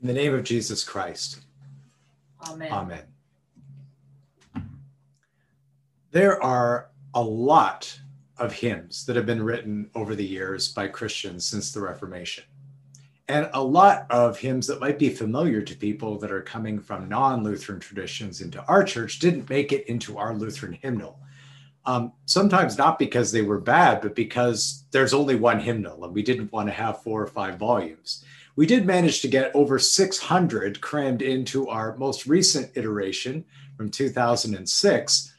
In the name of Jesus Christ. Amen. Amen. There are a lot of hymns that have been written over the years by Christians since the Reformation. And a lot of hymns that might be familiar to people that are coming from non Lutheran traditions into our church didn't make it into our Lutheran hymnal. Um, sometimes not because they were bad, but because there's only one hymnal and we didn't want to have four or five volumes. We did manage to get over 600 crammed into our most recent iteration from 2006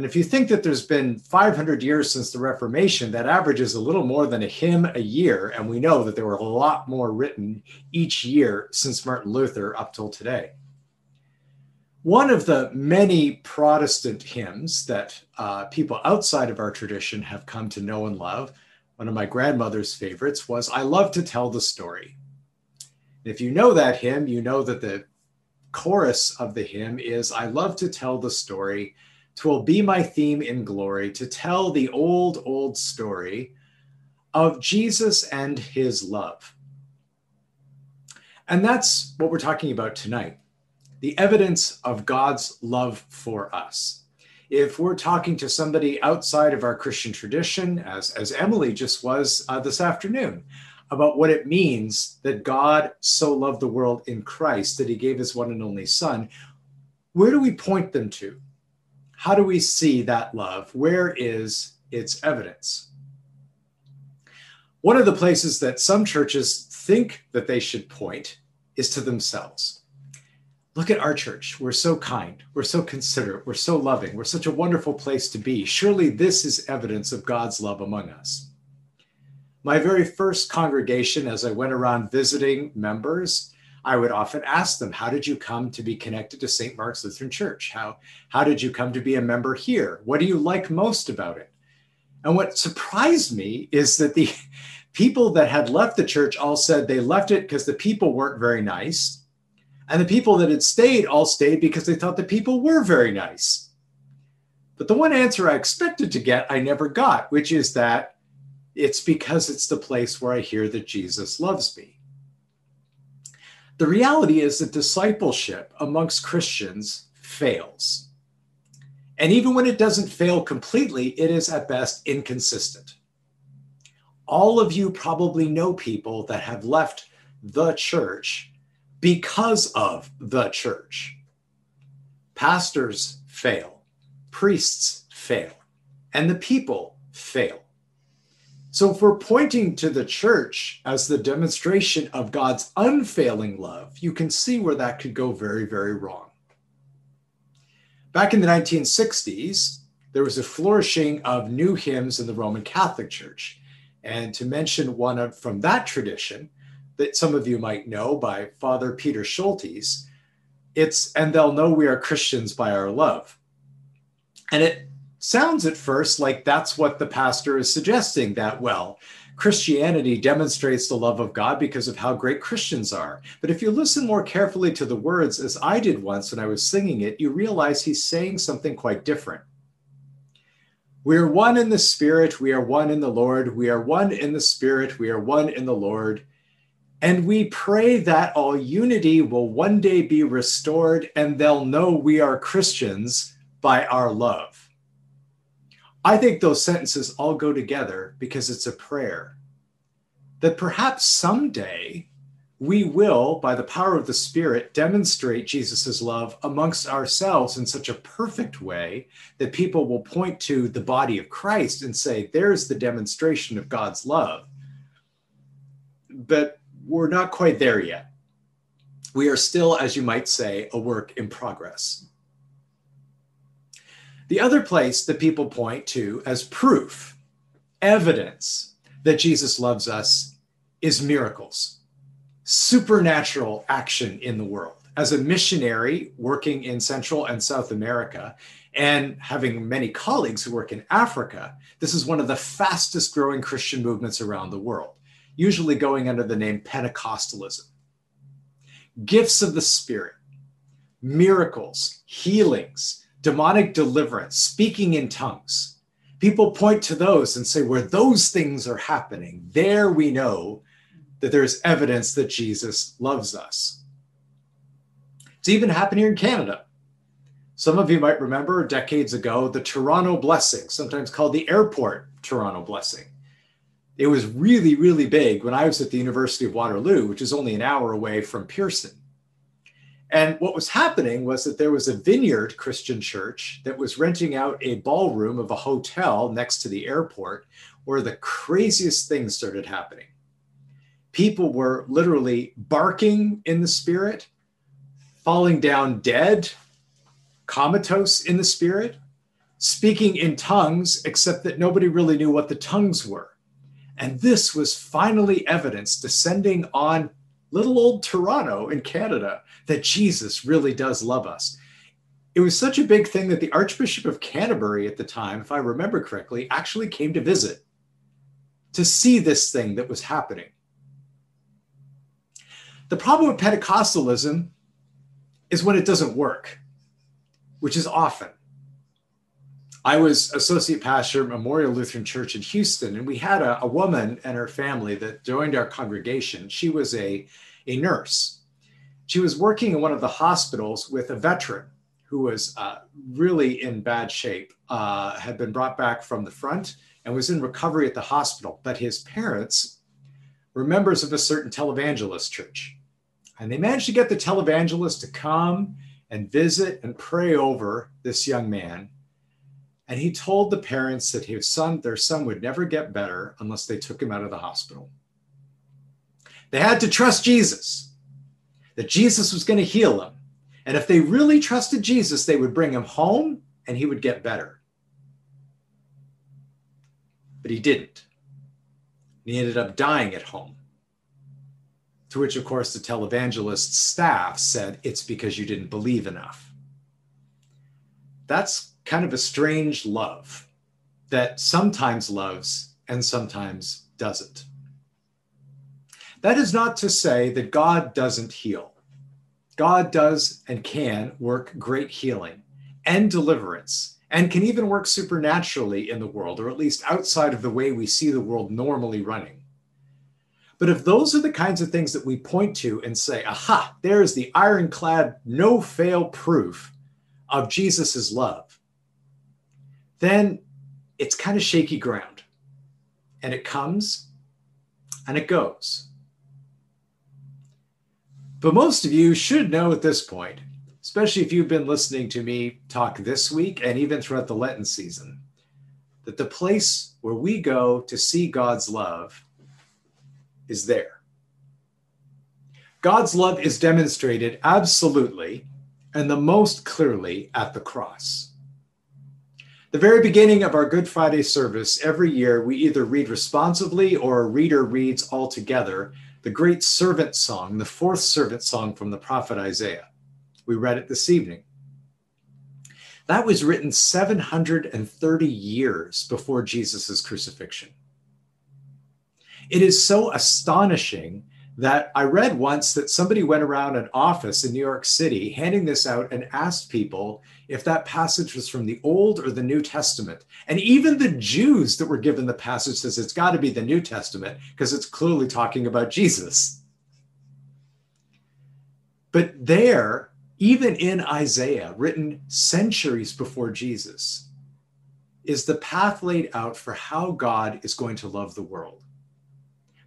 and if you think that there's been 500 years since the Reformation, that averages a little more than a hymn a year. And we know that there were a lot more written each year since Martin Luther up till today. One of the many Protestant hymns that uh, people outside of our tradition have come to know and love, one of my grandmother's favorites was I Love to Tell the Story. If you know that hymn, you know that the chorus of the hymn is I love to tell the story Twill be my theme in glory to tell the old, old story of Jesus and his love. And that's what we're talking about tonight the evidence of God's love for us. If we're talking to somebody outside of our Christian tradition, as, as Emily just was uh, this afternoon, about what it means that God so loved the world in Christ that he gave his one and only Son, where do we point them to? How do we see that love? Where is its evidence? One of the places that some churches think that they should point is to themselves. Look at our church. We're so kind. We're so considerate. We're so loving. We're such a wonderful place to be. Surely this is evidence of God's love among us. My very first congregation, as I went around visiting members, I would often ask them, How did you come to be connected to St. Mark's Lutheran Church? How, how did you come to be a member here? What do you like most about it? And what surprised me is that the people that had left the church all said they left it because the people weren't very nice. And the people that had stayed all stayed because they thought the people were very nice. But the one answer I expected to get, I never got, which is that it's because it's the place where I hear that Jesus loves me. The reality is that discipleship amongst Christians fails. And even when it doesn't fail completely, it is at best inconsistent. All of you probably know people that have left the church because of the church. Pastors fail, priests fail, and the people fail. So, if we're pointing to the church as the demonstration of God's unfailing love, you can see where that could go very, very wrong. Back in the 1960s, there was a flourishing of new hymns in the Roman Catholic Church. And to mention one from that tradition that some of you might know by Father Peter Scholtes, it's And They'll Know We Are Christians by Our Love. And it sounds at first like that's what the pastor is suggesting that, well, Christianity demonstrates the love of God because of how great Christians are. But if you listen more carefully to the words, as I did once when I was singing it, you realize he's saying something quite different. We are one in the Spirit, we are one in the Lord, we are one in the Spirit, we are one in the Lord. And we pray that all unity will one day be restored and they'll know we are Christians by our love. I think those sentences all go together because it's a prayer that perhaps someday we will, by the power of the Spirit, demonstrate Jesus' love amongst ourselves in such a perfect way that people will point to the body of Christ and say, there's the demonstration of God's love. But we're not quite there yet. We are still, as you might say, a work in progress. The other place that people point to as proof, evidence that Jesus loves us is miracles, supernatural action in the world. As a missionary working in Central and South America and having many colleagues who work in Africa, this is one of the fastest growing Christian movements around the world, usually going under the name Pentecostalism. Gifts of the Spirit, miracles, healings, demonic deliverance, speaking in tongues. People point to those and say, where those things are happening, there we know that there's evidence that Jesus loves us. It's even happened here in Canada. Some of you might remember decades ago the Toronto Blessing, sometimes called the Airport Toronto Blessing. It was really, really big when I was at the University of Waterloo, which is only an hour away from Pearson. And what was happening was that there was a vineyard Christian church that was renting out a ballroom of a hotel next to the airport where the craziest things started happening. People were literally barking in the spirit, falling down dead, comatose in the spirit, speaking in tongues, except that nobody really knew what the tongues were. And this was finally evidence descending on little old Toronto in Canada that Jesus really does love us. It was such a big thing that the Archbishop of Canterbury at the time, if I remember correctly, actually came to visit to see this thing that was happening. The problem with Pentecostalism is when it doesn't work, which is often. I was associate pastor at Memorial Lutheran Church in Houston, and we had a, a, woman and her family that joined our congregation. She was a, a nurse. She was working in one of the hospitals with a veteran who was uh, really in bad shape, uh, had been brought back from the front and was in recovery at the hospital. But his parents were members of a certain televangelist church. And they managed to get the televangelist to come and visit and pray over this young man and he told the parents that his son, their son would never get better unless they took him out of the hospital. They had to trust Jesus, that Jesus was going to heal him. And if they really trusted Jesus, they would bring him home and he would get better. But he didn't. He ended up dying at home. To which, of course, the televangelist's staff said, It's because you didn't believe enough. That's kind of a strange love that sometimes loves and sometimes doesn't. That is not to say that God doesn't heal. God does and can work great healing and deliverance and can even work supernaturally in the world, or at least outside of the way we see the world normally running. But if those are the kinds of things that we point to and say, aha, there's the ironclad, no fail proof of Jesus' love, then it's kind of shaky ground. And it comes and it goes. But most of you should know at this point, especially if you've been listening to me talk this week and even throughout the Lenten season, that the place where we go to see God's love is there. God's love is demonstrated absolutely and the most clearly at the cross the very beginning of our Good Friday service, every year we either read responsively or a reader reads all together the great servant song, the fourth servant song from the prophet Isaiah. We read it this evening. That was written 730 years before Jesus' crucifixion. It is so astonishing that I read once that somebody went around an office in New York City handing this out and asked people if that passage was from the Old or the New Testament. And even the Jews that were given the passage says it's got to be the New Testament because it's clearly talking about Jesus. But there, even in Isaiah, written centuries before Jesus, is the path laid out for how God is going to love the world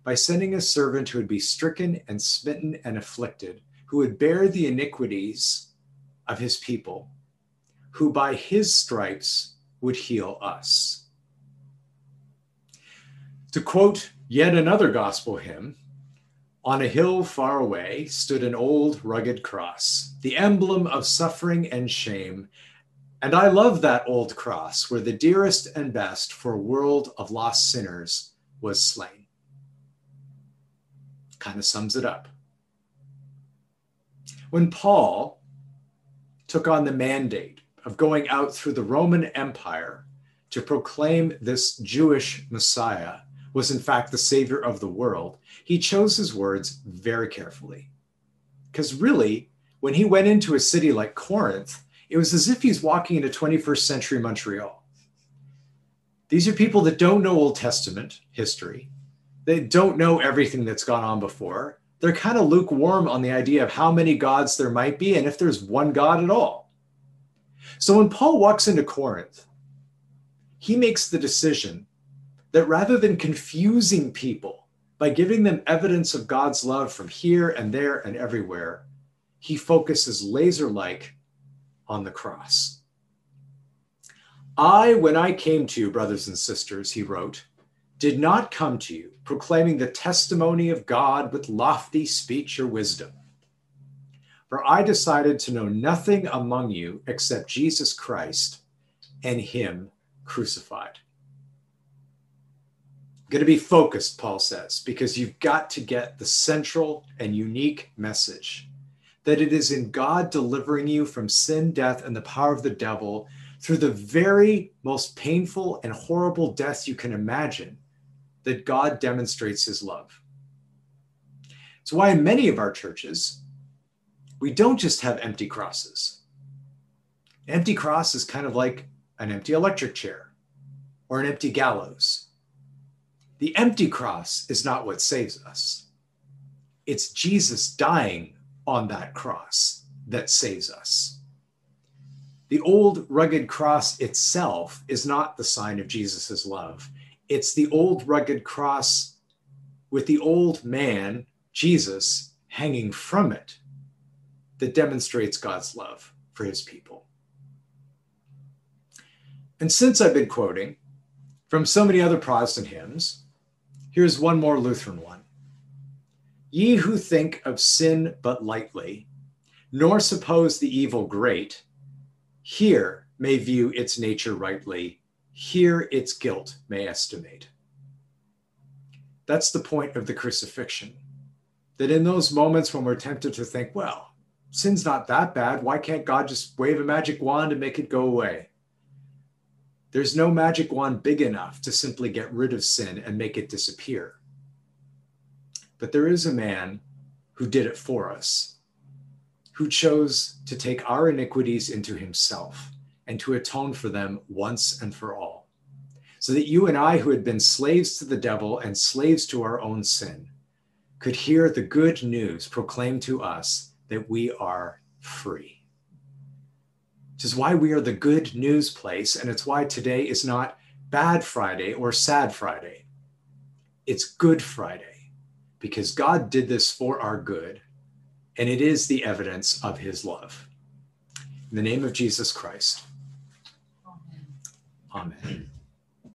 by sending a servant who would be stricken and smitten and afflicted, who would bear the iniquities of his people, who by his stripes would heal us. To quote yet another gospel hymn, on a hill far away stood an old rugged cross, the emblem of suffering and shame. And I love that old cross where the dearest and best for a world of lost sinners was slain kind of sums it up. When Paul took on the mandate of going out through the Roman Empire to proclaim this Jewish Messiah was in fact the savior of the world, he chose his words very carefully. Because really, when he went into a city like Corinth, it was as if he's walking into 21st century Montreal. These are people that don't know Old Testament history. They don't know everything that's gone on before. they're kind of lukewarm on the idea of how many gods there might be and if there's one God at all. So when Paul walks into Corinth, he makes the decision that rather than confusing people by giving them evidence of God's love from here and there and everywhere, he focuses laser like on the cross. I, when I came to you, brothers and sisters, he wrote, did not come to you proclaiming the testimony of God with lofty speech or wisdom. For I decided to know nothing among you except Jesus Christ and Him crucified. Going to be focused, Paul says, because you've got to get the central and unique message that it is in God delivering you from sin, death, and the power of the devil through the very most painful and horrible death you can imagine that God demonstrates his love. It's why in many of our churches, we don't just have empty crosses. Empty cross is kind of like an empty electric chair or an empty gallows. The empty cross is not what saves us. It's Jesus dying on that cross that saves us. The old rugged cross itself is not the sign of Jesus' love. It's the old rugged cross with the old man, Jesus, hanging from it that demonstrates God's love for his people. And since I've been quoting from so many other Protestant hymns, here's one more Lutheran one. Ye who think of sin but lightly, nor suppose the evil great, here may view its nature rightly, here its guilt may estimate. That's the point of the crucifixion. That in those moments when we're tempted to think, well, sin's not that bad, why can't God just wave a magic wand and make it go away? There's no magic wand big enough to simply get rid of sin and make it disappear. But there is a man who did it for us, who chose to take our iniquities into himself and to atone for them once and for all. So that you and I, who had been slaves to the devil and slaves to our own sin, could hear the good news proclaimed to us that we are free which is why we are the good news place. And it's why today is not Bad Friday or Sad Friday. It's Good Friday because God did this for our good, and it is the evidence of his love. In the name of Jesus Christ. Amen.